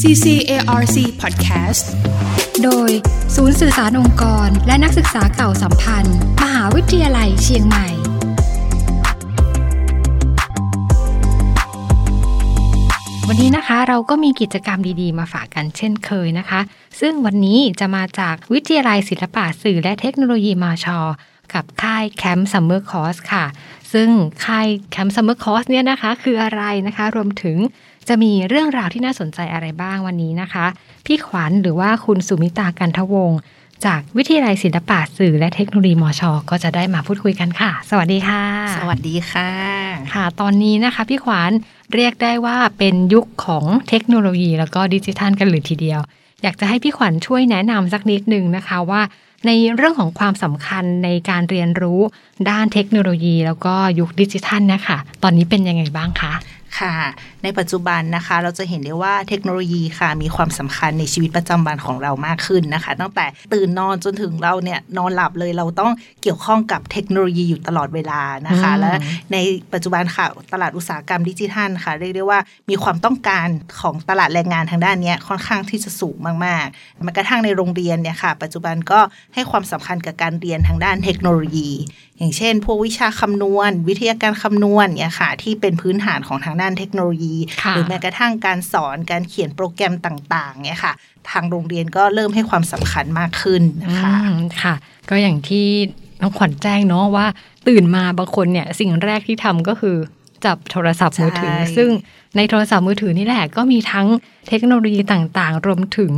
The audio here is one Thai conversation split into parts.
CCARC Podcast โดยศูนย์สื่อสารองค์กร และนักศึกษาเก่าสัมพันธ์ มหาวิทยาลัยเชียงใหม่ วันนี้นะคะเราก็มีกิจกรรมดีๆ มาฝากกันเช่นเคยนะคะ ซึ่งวันนี้จะมาจากวิทยาลัยศิลปะสื่อและเทคโนโลยีมาเจอกับค่าย CAMT Summer Course ค่ะ ซึ่งค่าย CAMT Summer Course เนี่ยนะคะ คืออะไรนะคะ รวมถึง จะมีเรื่องราวที่น่าสนใจอะไรบ้างวันนี้นะคะ พี่ขวัญหรือว่าคุณสุมิตากันทวงศ์จากวิทยาลัยศิลปะสื่อและเทคโนโลยีมชก็จะได้มาพูดคุยกันค่ะ สวัสดีค่ะ สวัสดีค่ะ ค่ะ ตอนนี้นะคะ พี่ขวัญเรียกได้ว่าเป็นยุคของเทคโนโลยี แล้วก็ดิจิทัลกันเลยทีเดียว อยากจะให้พี่ขวัญช่วยแนะนำสักนิดนึงนะคะว่าในเรื่องของความสำคัญในการเรียนรู้ด้านเทคโนโลยี แล้วก็ยุคดิจิทัลนะคะตอนนี้เป็นยังไงบ้างคะค่ะในปัจจุบันนะคะ เราจะเห็นได้ว่าเทคโนโลยีค่ะ มีความสำคัญในชีวิตประจำวันของเรามากขึ้นนะคะ ตั้งแต่ตื่นนอนจนถึงเราเนี่ยนอนหลับเลยเราต้องเกี่ยวข้องกับเทคโนโลยีอยู่ตลอดเวลานะคะอืมและในปัจจุบันค่ะตลาดอุตสาหกรรมดิจิทัลค่ะเรียกได้ว่ามีความต้องการของตลาดแรงงานทางด้านเนี้ยค่อนข้างที่จะสูงมากๆแม้กระทั่งในโรงเรียนเนี่ยค่ะปัจจุบันก็ให้ความสำคัญกับการเรียนทางด้านเทคโนโลยี อย่างเช่น พวกวิชาคำนวณ วิทยาการคำนวณเนี่ยค่ะที่เป็นพื้นฐานของทางด้านเทคโนโลยีค่ะหรือแม้กระทั่งการสอนการเขียนโปรแกรมต่างๆเนี่ยค่ะ ทางโรงเรียนก็เริ่มให้ความสำคัญมากขึ้นนะคะอืมค่ะ ก็อย่างที่น้องขวัญแจ้งเนาะว่า ตื่นมาบางคนเนี่ยสิ่งแรกที่ทำก็คือจับโทรศัพท์มือถือใช่ซึ่งในโทรศัพท์มือถือนี่แหละก็มีทั้งเทคโนโลยีต่างๆ รวมถึง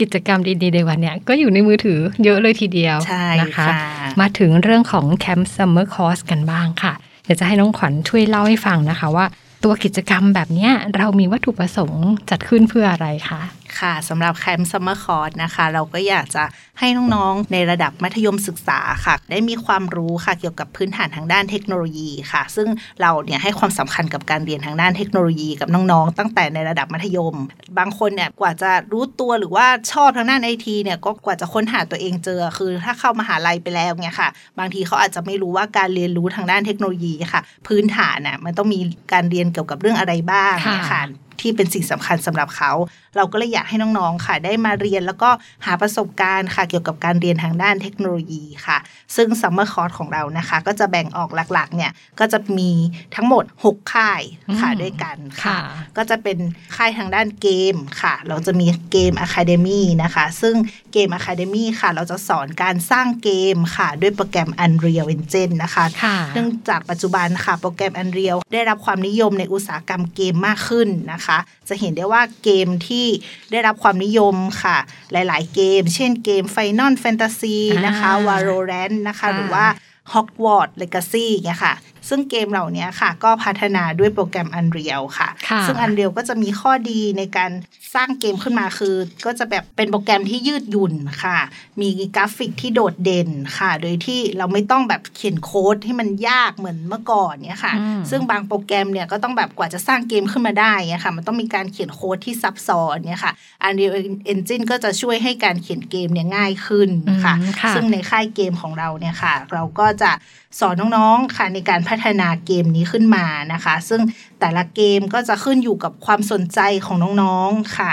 กิจกรรมดีๆในวันเนี่ยก็อยู่ในมือถือเยอะเลยทีเดียวใช่นะคะค่ะมาถึงเรื่องของ CAMT Summer Course กันบ้างค่ะ เดี๋ยวจะให้น้องขวัญช่วยเล่าให้ฟังนะคะว่า ตัวกิจกรรมแบบนี้เรามีวัตถุประสงค์จัดขึ้นเพื่ออะไรคะ ค่ะสำหรับ CAMT Summer Course นะคะ เราก็อยากจะให้น้องๆ ในระดับมัธยมศึกษาค่ะ ได้มีความรู้ค่ะเกี่ยวกับพื้นฐานทางด้านเทคโนโลยีค่ะ ซึ่งเราเนี่ยให้ความสำคัญกับการเรียนทางด้านเทคโนโลยีกับน้องๆ ตั้งแต่ในระดับมัธยม บางคนเนี่ยกว่าจะรู้ตัวหรือว่าชอบทางด้านไอทีเนี่ยก็กว่าจะค้นหาตัวเองเจอ คือถ้าเข้ามหาลัยไปแล้วเนี่ยค่ะ บางทีเขาอาจจะไม่รู้ว่าการเรียนรู้ทางด้านเทคโนโลยีค่ะ พื้นฐานน่ะมันต้องมีการเรียนเกี่ยวกับเรื่องอะไรบ้างเนี่ยค่ะ ที่เป็นสิ่งสำคัญสำหรับเขา เราก็เลยอยากให้น้องๆค่ะ ได้มาเรียนแล้วก็หาประสบการณ์ค่ะ เกี่ยวกับการเรียนทางด้านเทคโนโลยีค่ะ ซึ่ง Summer Course ของเรานะคะ ก็จะแบ่งออกหลักๆ เนี่ยก็จะมีทั้งหมด 6 ค่ายค่ะอืมด้วยกันค่ะค่ะ ก็จะเป็นค่ายทางด้านเกมค่ะ เราจะมีเกม Academy นะคะ ซึ่งเกม Academy ค่ะ เราจะสอนการสร้างเกมค่ะ ด้วยโปรแกรม Unreal Engine นะคะค่ะเนื่องจากปัจจุบันค่ะโปรแกรม Unreal ได้รับความนิยมในอุตสาหกรรมเกมมากขึ้นนะคะจะเห็นได้ว่าเกมที่ได้รับความนิยมค่ะ หลาย ๆ เกม เช่นเกม Final Fantasy นะคะอ่า Valorant นะคะค่ะหรือว่า Hogwarts Legacy เนี่ยค่ะ ซึ่งเกมเหล่านี้ค่ะ ก็พัฒนาด้วยโปรแกรม Unreal ค่ะค่ะซึ่ง Unreal ก็จะมีข้อดีในการสร้างเกมขึ้นมาคือ ก็จะแบบเป็นโปรแกรมที่ยืดหยุ่นค่ะ มีกราฟิกที่โดดเด่นค่ะ โดยที่เราไม่ต้องแบบเขียนโค้ดให้มันยากเหมือนเมื่อก่อนเนี่ยค่ะอืมซึ่งบางโปรแกรมเนี่ยก็ต้องแบบกว่าจะสร้างเกมขึ้นมาได้เนี่ยค่ะ มันต้องมีการเขียนโค้ดที่ซับซ้อนเนี่ยค่ะ Unreal Engine ก็จะช่วยให้การเขียนเกมเนี่ยง่ายขึ้นค่ะอืมค่ะซึ่งในค่ายเกมของเราเนี่ยค่ะ เราก็จะสอนน้องๆค่ะในการพัฒนาเกมนี้ขึ้นมานะคะ ซึ่งแต่ละเกมก็จะขึ้นอยู่กับความสนใจของน้องๆค่ะ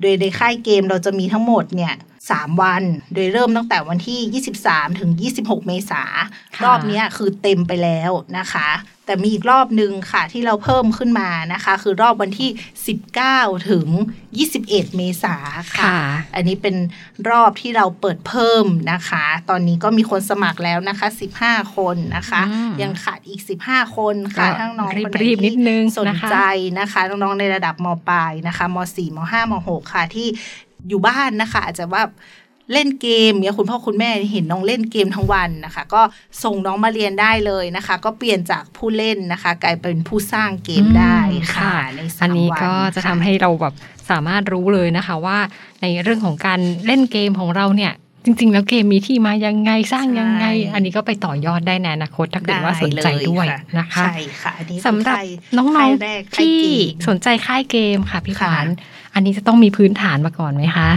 โดยในค่ายเกมเราจะมีทั้งหมดเนี่ย สามวัน โดยเริ่มตั้งแต่วันที่ 23 ถึง 26 เมษาค่ะรอบเนี้ยคือเต็มไปแล้วนะคะ แต่มีอีกรอบหนึ่งค่ะที่เราเพิ่มขึ้นมานะคะ คือรอบวันที่ 19 ถึง 21 เมษาค่ะค่ะอันนี้เป็นรอบที่เราเปิดเพิ่มนะคะ ตอนนี้ก็มีคนสมัครแล้วนะคะ 15 คนนะคะอืมยังขาดอีก 15 คนค่ะก็ทั้งน้องคนไหนรีบๆนิดนึงที่สนนะคะใจนะคะน้องๆในระดับมปลายนะคะม 4 ม 5 ม 6 ค่ะที่ อยู่บ้านนะคะ อาจจะว่าเล่นเกมเนี่ยคุณพ่อคุณแม่เห็นน้องเล่นเกมทั้งวันนะคะ ก็ส่งน้องมาเรียนได้เลยนะคะ ก็เปลี่ยนจากผู้เล่นนะคะ กลายเป็นผู้สร้างเกมได้ค่ะในสามอันนี้วันก็จะค่ทำให้เราแบบสามารถรู้เลยนะคะว่าในเรื่องของการเล่นเกมของเราเนี่ยจริง ๆ แล้วเกมมีที่มายังไงสร้างยังไง อันนี้ก็ไปต่อยอดได้ในอนาคตถ้าเกิดว่าสนใจด้วยนะคะใช่ค่ะอันนี้คือสำหรับค่ายน้องค่ายแรกๆค่ายที่เกมสนใจค่ายเกมค่ะพี่ขค่ะวัญ อันนี้จะต้องมีพื้นฐานมาก่อนไหมคะ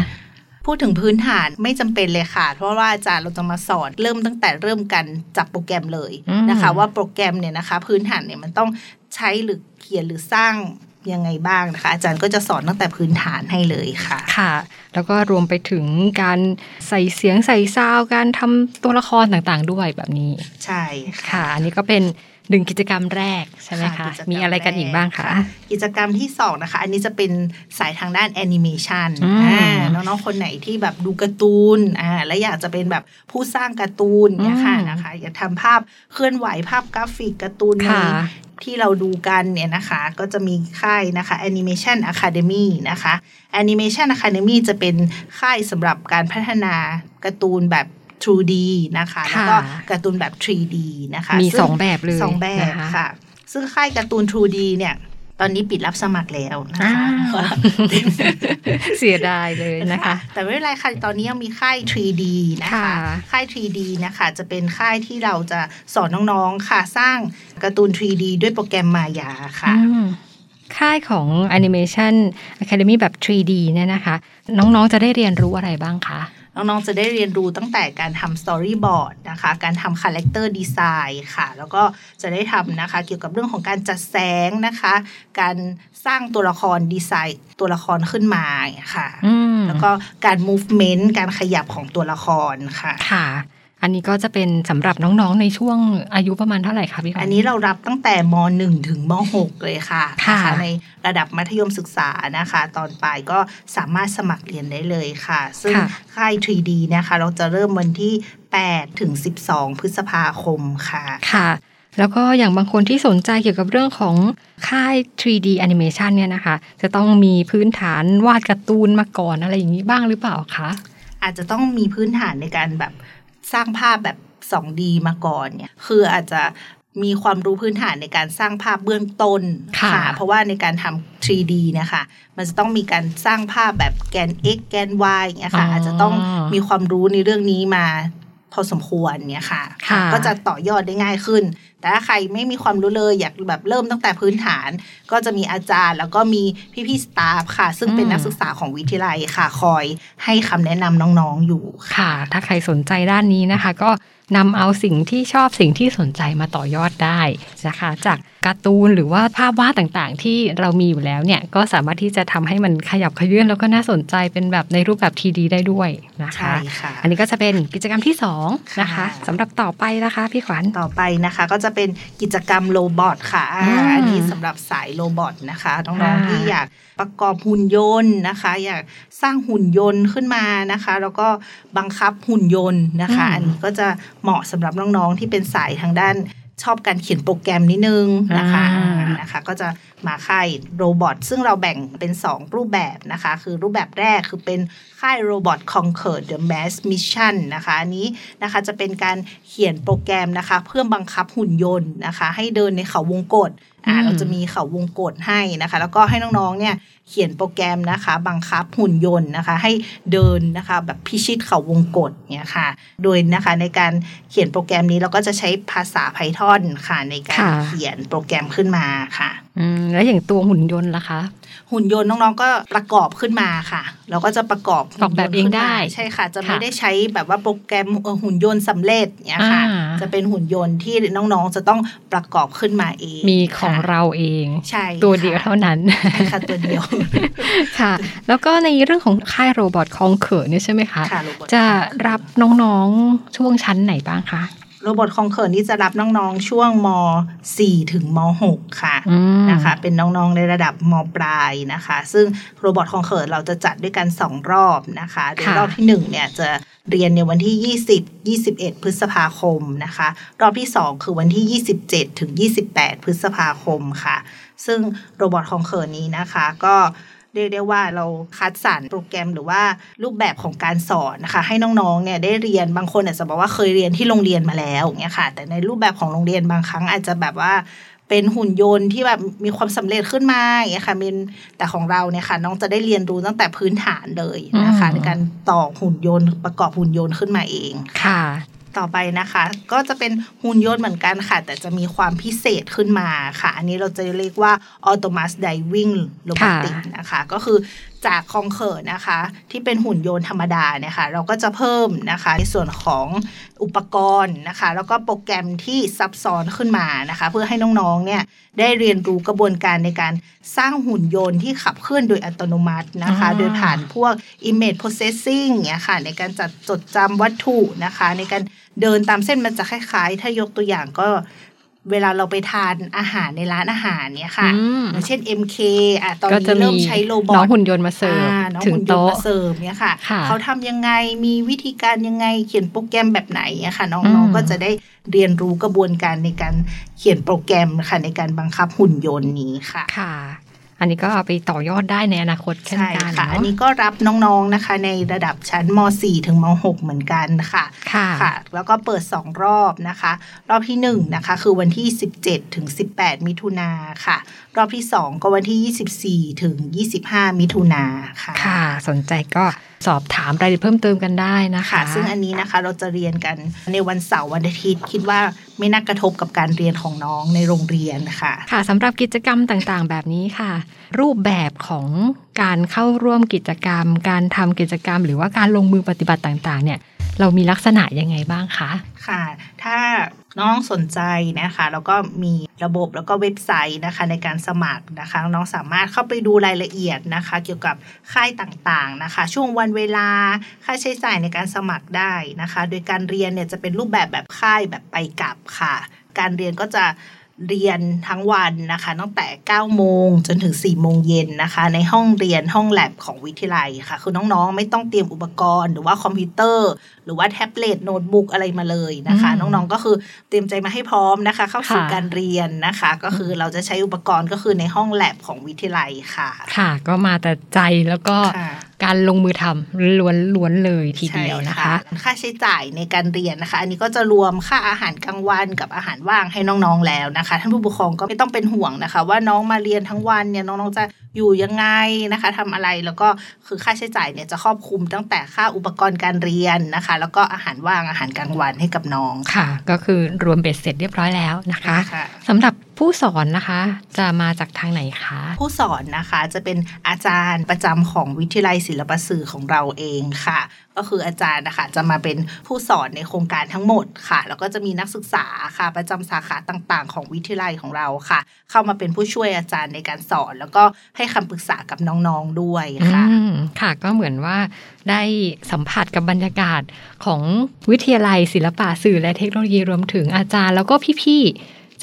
พูดถึงพื้นฐานไม่จำเป็นเลยค่ะ เพราะว่าอาจารย์เราจะมาสอนเริ่มตั้งแต่เริ่มกันจับโปรแกรมเลยอืมนะคะ ว่าโปรแกรมเนี่ยนะคะ พื้นฐานเนี่ยมันต้องใช้หรือเขียนหรือสร้างยังไงบ้างนะคะ อาจารย์ก็จะสอนตั้งแต่พื้นฐานให้เลยค่ะ ค่ะ แล้วก็รวมไปถึงการใส่เสียงใส่ซาวด์การทำตัวละครต่างๆด้วยแบบนี้ ใช่ค่ะค่ะอันนี้ก็เป็น หนึ่งกิจกรรมแรกใช่ไหมค่ะคะกิจกรรมมีอะไรกันอีกบ้างคะกิจกรรมที่สองนะคะ อันนี้จะเป็นสายทางด้านแอนิเมชันอืมอ่าน้องๆคนไหนที่แบบดูการ์ตูนอ่าและอยากจะเป็นแบบผู้สร้างการ์ตูนเนี่ยค่ะนะคะอยากทำภาพเคลื่อนไหวภาพกราฟิกการ์ตูนในค่ะที่เราดูกันเนี่ยนะคะก็จะมีค่ายนะคะ Animation Academy นะคะ Animation Academy จะเป็นค่ายสำหรับการพัฒนาการ์ตูนแบบ 2D นะคะ แล้วก็การ์ตูนแบบ 3D นะคะ มีซึ่สองแบบเลยสองแบบนะคะค่ะ ซึ่งค่ายการ์ตูน 2D เนี่ยตอนนี้ปิดรับสมัครแล้วนะคะอ้าวเสียดายเลยนะคะ แต่ไม่เป็นไรค่ะ ตอนนี้ยังมีค่าย 3D นะคะค่ะค่าย 3D นะคะ จะเป็นค่ายที่เราจะสอนน้องๆ ค่ะ สร้างการ์ตูน 3D ด้วยโปรแกรมมายาค่ะอืมค่ายของ Animation Academy แบบ 3D เนี่ยนะคะ น้องๆ จะได้เรียนรู้อะไรบ้างคะ น้องๆจะได้เรียนรู้ตั้งแต่การทำ storyboard นะคะ การทำ character design ค่ะ แล้วก็จะได้ทำนะคะ เกี่ยวกับเรื่องของการจัดแสงนะคะ การสร้างตัวละครดีไซน์ตัวละครขึ้นมาค่ะอืมแล้วก็การ movement การขยับของตัวละครค่ะ ค่ะ อันนี้ก็จะเป็นสำหรับน้องๆในช่วงอายุประมาณเท่าไหร่คะพี่ขวัญอันนี้เรารับตั้งแต่ม .1 ถึงม .6 เลยค่ะค่ะนในระดับมัธยมศึกษานะคะ ตอนปลายก็สามารถสมัครเรียนได้เลยค่ะ ซึ่งค่ะค่าย 3D นะคะ เราจะเริ่มวันที่ 8 ถึง 12 พฤษภาคมค่ะค่ะแล้วก็อย่างบางคนที่สนใจเกี่ยวกับเรื่องของค่าย 3D animation เนี่ยนะคะ จะต้องมีพื้นฐานวาดการ์ตูนมาก่อนอะไรอย่างนี้บ้างหรือเปล่าคะ อาจจะต้องมีพื้นฐานในการแบบ สร้างภาพแบบ 2D มาก่อนเนี่ย คืออาจจะมีความรู้พื้นฐานในการสร้างภาพเบื้องต้นค่ะ เพราะว่าในการทำ 3D เนี่ยค่ะ มันจะต้องมีการสร้างภาพแบบแกน x แกน y อย่างเงี้ยค่ะ อาจจะต้องมีความรู้ในเรื่องนี้มาพอสมควรเนี่ยค่ะค่ะก็จะต่อยอดได้ง่ายขึ้น แต่ถ้าใครไม่มีความรู้เลยอยากแบบเริ่มตั้งแต่พื้นฐาน ก็จะมีอาจารย์ แล้วก็มีพี่ๆสตาฟค่ะ ซึ่งเป็นนักศึกษาของวิทยาลัยค่ะ คอยให้คำแนะนำน้องๆอยู่ค่ะ ถ้าใครสนใจด้านนี้นะคะ ก็นำเอาสิ่งที่ชอบสิ่งที่สนใจมาต่อยอดได้นะคะ จาก การ์ตูนหรือว่าภาพวาดต่างๆ ที่เรามีอยู่แล้วเนี่ยก็สามารถที่จะทำให้มันขยับขยื่นแล้วก็น่าสนใจเป็นแบบในรูปแบบทีดีได้ด้วยนะคะใช่ค่ะอันนี้ก็จะเป็นกิจกรรมที่สองนะคะค่ะสำหรับต่อไปนะคะพี่ขวัญต่อไปนะคะ ก็จะเป็นกิจกรรมโรบอทค่ะอ่าอืมอันนี้สำหรับสายโรบอทนะคะน้องค่ะๆที่อยากประกอบหุ่นยนต์นะคะ อยากสร้างหุ่นยนต์ขึ้นมานะคะ แล้วก็บังคับหุ่นยนต์นะคะ อันนี้ก็จะเหมาะสำหรับน้องๆที่เป็นสายทางด้าน ชอบการเขียนโปรแกรมนิดนึงนะคะอ่าอ่านะคะ ก็จะ มาค่ายโรบอทซึ่งเราแบ่งเป็น 2 รูปแบบนะคะ คือรูปแบบแรกคือเป็นค่าย Robot Conquer the Mass Mission นะคะอันนี้นะคะจะเป็นการเขียนโปรแกรมนะคะ เพื่อบังคับหุ่นยนต์นะคะ ให้เดินในเขาวงกตอ่าอืมเราจะมีเขาวงกตให้นะคะ แล้วก็ให้น้องๆเนี่ยเขียนโปรแกรมนะคะ บังคับหุ่นยนต์นะคะ ให้เดินนะคะแบบพิชิตเขาวงกตเนี่ยค่ะ โดยนะคะในการเขียนโปรแกรมนี้เราก็จะใช้ภาษา Python ค่ะในการค่ะเขียนโปรแกรมขึ้นมาค่ะอืม แล้วอย่างตัวหุ่นยนต์ล่ะคะ หุ่นยนต์น้องๆก็ประกอบขึ้นมาค่ะ เราก็จะประกอบออกแบบเองได้ ใช่ค่ะ จะค่ะไม่ได้ใช้แบบว่าโปรแกรมเอ่อหุ่นยนต์สำเร็จเนี่ยค่ะอ่าจะเป็นหุ่นยนต์ที่น้องๆจะต้องประกอบขึ้นมาเอง มีของค่ะเราเองใช่ตัวเดียวค่ะเท่านั้นใช่ค่ะตัวเดียวค่ะ แล้วก็ในเรื่องของค่ายโรบอทคองเขิเนี่ยใช่ไหมคะค่ะโรบอทจะรับน้องๆช่วงชั้นไหนบ้างคะ โรบอทคองเขินนี่จะรับน้องๆ ช่วงม .4 ถึงม .6 ค่ะอืมนะคะ เป็นน้องๆในระดับมปลายนะคะ ซึ่งโรบอทคองเขินเราจะจัดด้วยกัน 2 รอบนะคะโดยค่ะรอบที่ 1 เนี่ยจะเรียนในวันที่ 20 21 พฤษภาคมนะคะ รอบที่ 2 คือวันที่ 27 ถึง 28 พฤษภาคมค่ะ ซึ่งโรบอทคองเขินนี้นะคะก็ เรียกได้ว่าเราคัดสรรโปรแกรมหรือว่ารูปแบบของการสอนนะคะ ให้น้องๆเนี่ยได้เรียนบางคนอาจจะบอกว่าเคยเรียนที่โรงเรียนมาแล้วอย่างเงี้ยค่ะ แต่ในรูปแบบของโรงเรียนบางครั้งอาจจะแบบว่าเป็นหุ่นยนต์ที่แบบมีความสำเร็จขึ้นมาอย่างเงี้ยค่ะมินแต่ของเราเนี่ยค่ะ น้องจะได้เรียนรู้ตั้งแต่พื้นฐานเลยนะคะอืมในการต่อหุ่นยนต์ประกอบหุ่นยนต์ขึ้นมาเองค่ะ ต่อไปนะคะ ก็จะเป็นหุ่นยนต์เหมือนกันค่ะ แต่จะมีความพิเศษขึ้นมาค่ะ อันนี้เราจะเรียกว่า autonomous diving robotic นะคะ ก็คือจากคองเคิร์นะคะ ที่เป็นหุ่นยนต์ธรรมดาเนี่ยค่ะ เราก็จะเพิ่มนะคะ ในส่วนของอุปกรณ์นะคะ แล้วก็โปรแกรมที่ซับซ้อนขึ้นมานะคะ เพื่อให้น้องๆเนี่ยได้เรียนรู้กระบวนการในการสร้างหุ่นยนต์ที่ขับเคลื่อนโดยอัตโนมัตินะคะอ่าโดยผ่านพวก image processing เนี่ยค่ะ ในการจัดจดจำวัตถุนะคะ ในการ เดินตามเส้นมันจะคล้ายๆ ถ้ายกตัวอย่างก็เวลาเราไปทานอาหารในร้านอาหารเนี่ยค่ะอืมอย่างเช่น MK อะตอนก็นี้จะมีเริ่มใช้โรบอน้องทหุ่นยนต์มาเสิร์ฟอ่าน้องถึงหุ่นยนต์โต๊ะมาเสิร์ฟเนี่ยค่ะค่ะ เขาทำยังไงมีวิธีการยังไงเขียนโปรแกรมแบบไหนอะค่ะอืน้องมๆก็จะได้เรียนรู้กระบวนการในการเขียนโปรแกรมค่ะในการบังคับหุ่นยนต์นี้ค่ะค่ะ อันนี้ก็เอาไปต่อยอดได้ในอนาคตเช่นใช่กันค่ะเนาะอันนี้ก็รับน้องๆนะคะ ในระดับชั้นม .4 ถึงม .6 เหมือนกันค่ะค่ะค่ะแล้วก็เปิด 2 รอบนะคะ รอบที่1นะคะคือวันที่ 17 ถึง 18 มิถุนาค่ะ รอบที่ 2 ก็วันที่ 24 ถึง 25 มิถุนาค่ะค่ะ สนใจก็ สอบถามรายละเอียดเพิ่มเติมกันได้นะคะค่ะซึ่งอันนี้นะคะเราจะเรียนกันในวันเสาร์วันอาทิตย์ คิดว่าไม่น่ากระทบกับการเรียนของน้องในโรงเรียนค่ะค่ะสำหรับกิจกรรมต่างๆ แบบนี้ค่ะ รูปแบบของการเข้าร่วมกิจกรรม การทำกิจกรรม หรือว่าการลงมือปฏิบัติต่างๆ เนี่ยเรามีลักษณะยังไงบ้างคะ ค่ะ ถ้า น้องสนใจนะคะ แล้วก็มีระบบแล้วก็เว็บไซต์นะคะในการสมัครนะคะ น้องสามารถเข้าไปดูรายละเอียดนะคะ เกี่ยวกับค่ายต่างๆนะคะ ช่วงวันเวลาค่าใช้จ่ายในการสมัครได้นะคะ โดยการเรียนเนี่ยจะเป็นรูปแบบแบบค่ายแบบไปกลับค่ะ การเรียนก็จะ เรียนทั้งวันนะคะ ตั้งแต่ 9 โมงจนถึง 4 โมงเย็นนะคะ ในห้องเรียนห้องแลบของวิทยาลัยค่ะ คือน้องๆ ไม่ต้องเตรียมอุปกรณ์หรือว่าคอมพิวเตอร์ หรือว่าแท็บเล็ตโน้ตบุ๊กอะไรมาเลยนะคะอืมน้องๆ ก็คือเตรียมใจมาให้พร้อมนะคะ เข้าสู่ค่ะการเรียนนะคะ ก็คือเราจะใช้อุปกรณ์ก็คือในห้องแลบของวิทยาลัยค่ะ ค่ะ ก็มาแต่ใจแล้วก็ค่ะการลงมือทำล้วนๆเลยทีเดียวนะคะใช่ค่าใช้จ่ายในการเรียนนะคะ อันนี้ก็จะรวมค่าอาหารกลางวันกับอาหารว่างให้น้องๆแล้วนะคะท่านผู้ปกครองก็ไม่ต้องเป็นห่วงนะคะ ว่าน้องมาเรียนทั้งวันเนี่ยน้องๆจะอยู่ยังไงนะคะทำอะไรแล้วก็คือค่าใช้จ่ายเนี่ยจะครอบคลุมตั้งแต่ค่าอุปกรณ์การเรียนนะคะ แล้วก็อาหารว่างอาหารกลางวันให้กับน้องค่ะ ก็คือรวมเบ็ดเสร็จเรียบร้อยแล้วนะคะค่ะสำหรับผู้สอนนะคะจะมาจากทางไหนคะ ผู้สอนนะคะจะเป็นอาจารย์ประจำของวิทยาลัยศิลปสื่อของเราเองค่ะ ก็คืออาจารย์นะคะจะมาเป็นผู้สอนในโครงการทั้งหมดค่ะ แล้วก็จะมีนักศึกษาค่ะ ประจำสาขาต่างๆ ของวิทยาลัยของเราค่ะ เข้ามาเป็นผู้ช่วยอาจารย์ในการสอน แล้วก็ให้คำปรึกษากับน้องๆด้วยค่ะอืมค่ะก็เหมือนว่าได้สัมผัสกับบรรยากาศของวิทยาลัยศิลปะสื่อและเทคโนโลยีรวมถึงอาจารย์ แล้วก็พี่ๆ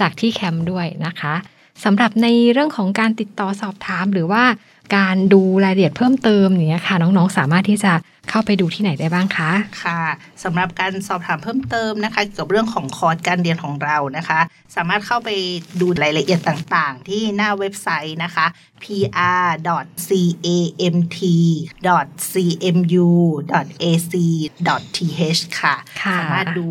จากที่แคมป์ด้วยนะคะสำหรับในเรื่องของการติดต่อสอบถามหรือว่าการดูรายละเอียดเพิ่มเติมอย่างเนี้ยค่ะน้องๆ สามารถที่จะ เข้าไปดูที่ไหนได้บ้างคะค่ะสำหรับการสอบถามเพิ่มเติมนะคะเกี่ยวกับเรื่องของคอร์สการเรียนของเรานะคะ สามารถเข้าไปดูรายละเอียดต่างๆ ที่หน้าเว็บไซต์นะคะ pr.camt.cmu.ac.th ค่ะค่ะสามารถดู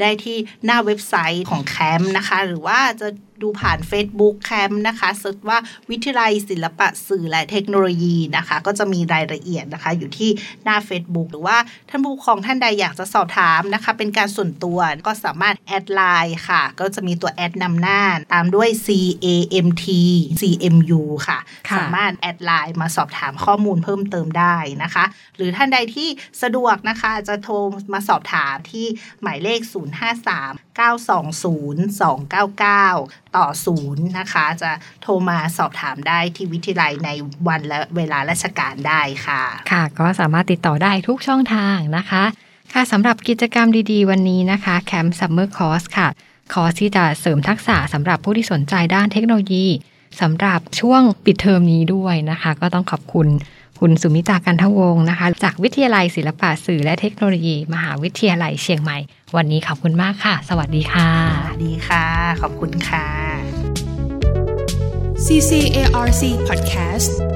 ได้ที่หน้าเว็บไซต์ของ CAMT นะคะ หรือว่าจะดูผ่าน Facebook แคมป์นะคะเซิร์ชว่าวิทยาลัยศิลปะสื่อและเทคโนโลยีนะคะ ก็จะมีรายละเอียดนะคะ อยู่ที่หน้า Facebook หรือว่าท่านผู้ปกครองท่านใดอยากจะสอบถามนะคะ เป็นการส่วนตัวก็สามารถ add LINE ค่ะ ก็จะมีตัว at นำหน้า ตามด้วย CAMT CMU ค่ะค่ะสามารถ add LINE มาสอบถามข้อมูลเพิ่มเติมได้นะคะ หรือท่านใดที่สะดวกนะคะจะโทรมาสอบถามที่หมายเลข 053 920 299 ต่อ 0 นะคะ จะโทรมาสอบถามได้ที่วิทยาลัยในวันและเวลาราชการได้ค่ะ ค่ะ ก็สามารถติดต่อได้ทุกช่องทางนะคะ ค่ะสำหรับกิจกรรมดีๆ วันนี้นะคะ CAMT Summer Course ค่ะ คอร์สที่จะเสริมทักษะสำหรับผู้ที่สนใจด้านเทคโนโลยีสำหรับช่วงปิดเทอมนี้ด้วยนะคะ ก็ต้องขอบคุณคุณสุมิตากันทวงศ์นะคะ จากวิทยาลัยศิลปะสื่อและเทคโนโลยี มหาวิทยาลัยเชียงใหม่ วันนี้ขอบคุณมากค่ะ สวัสดีค่ะสวัสดีค่ะ ขอบคุณค่ะ CCARC Podcast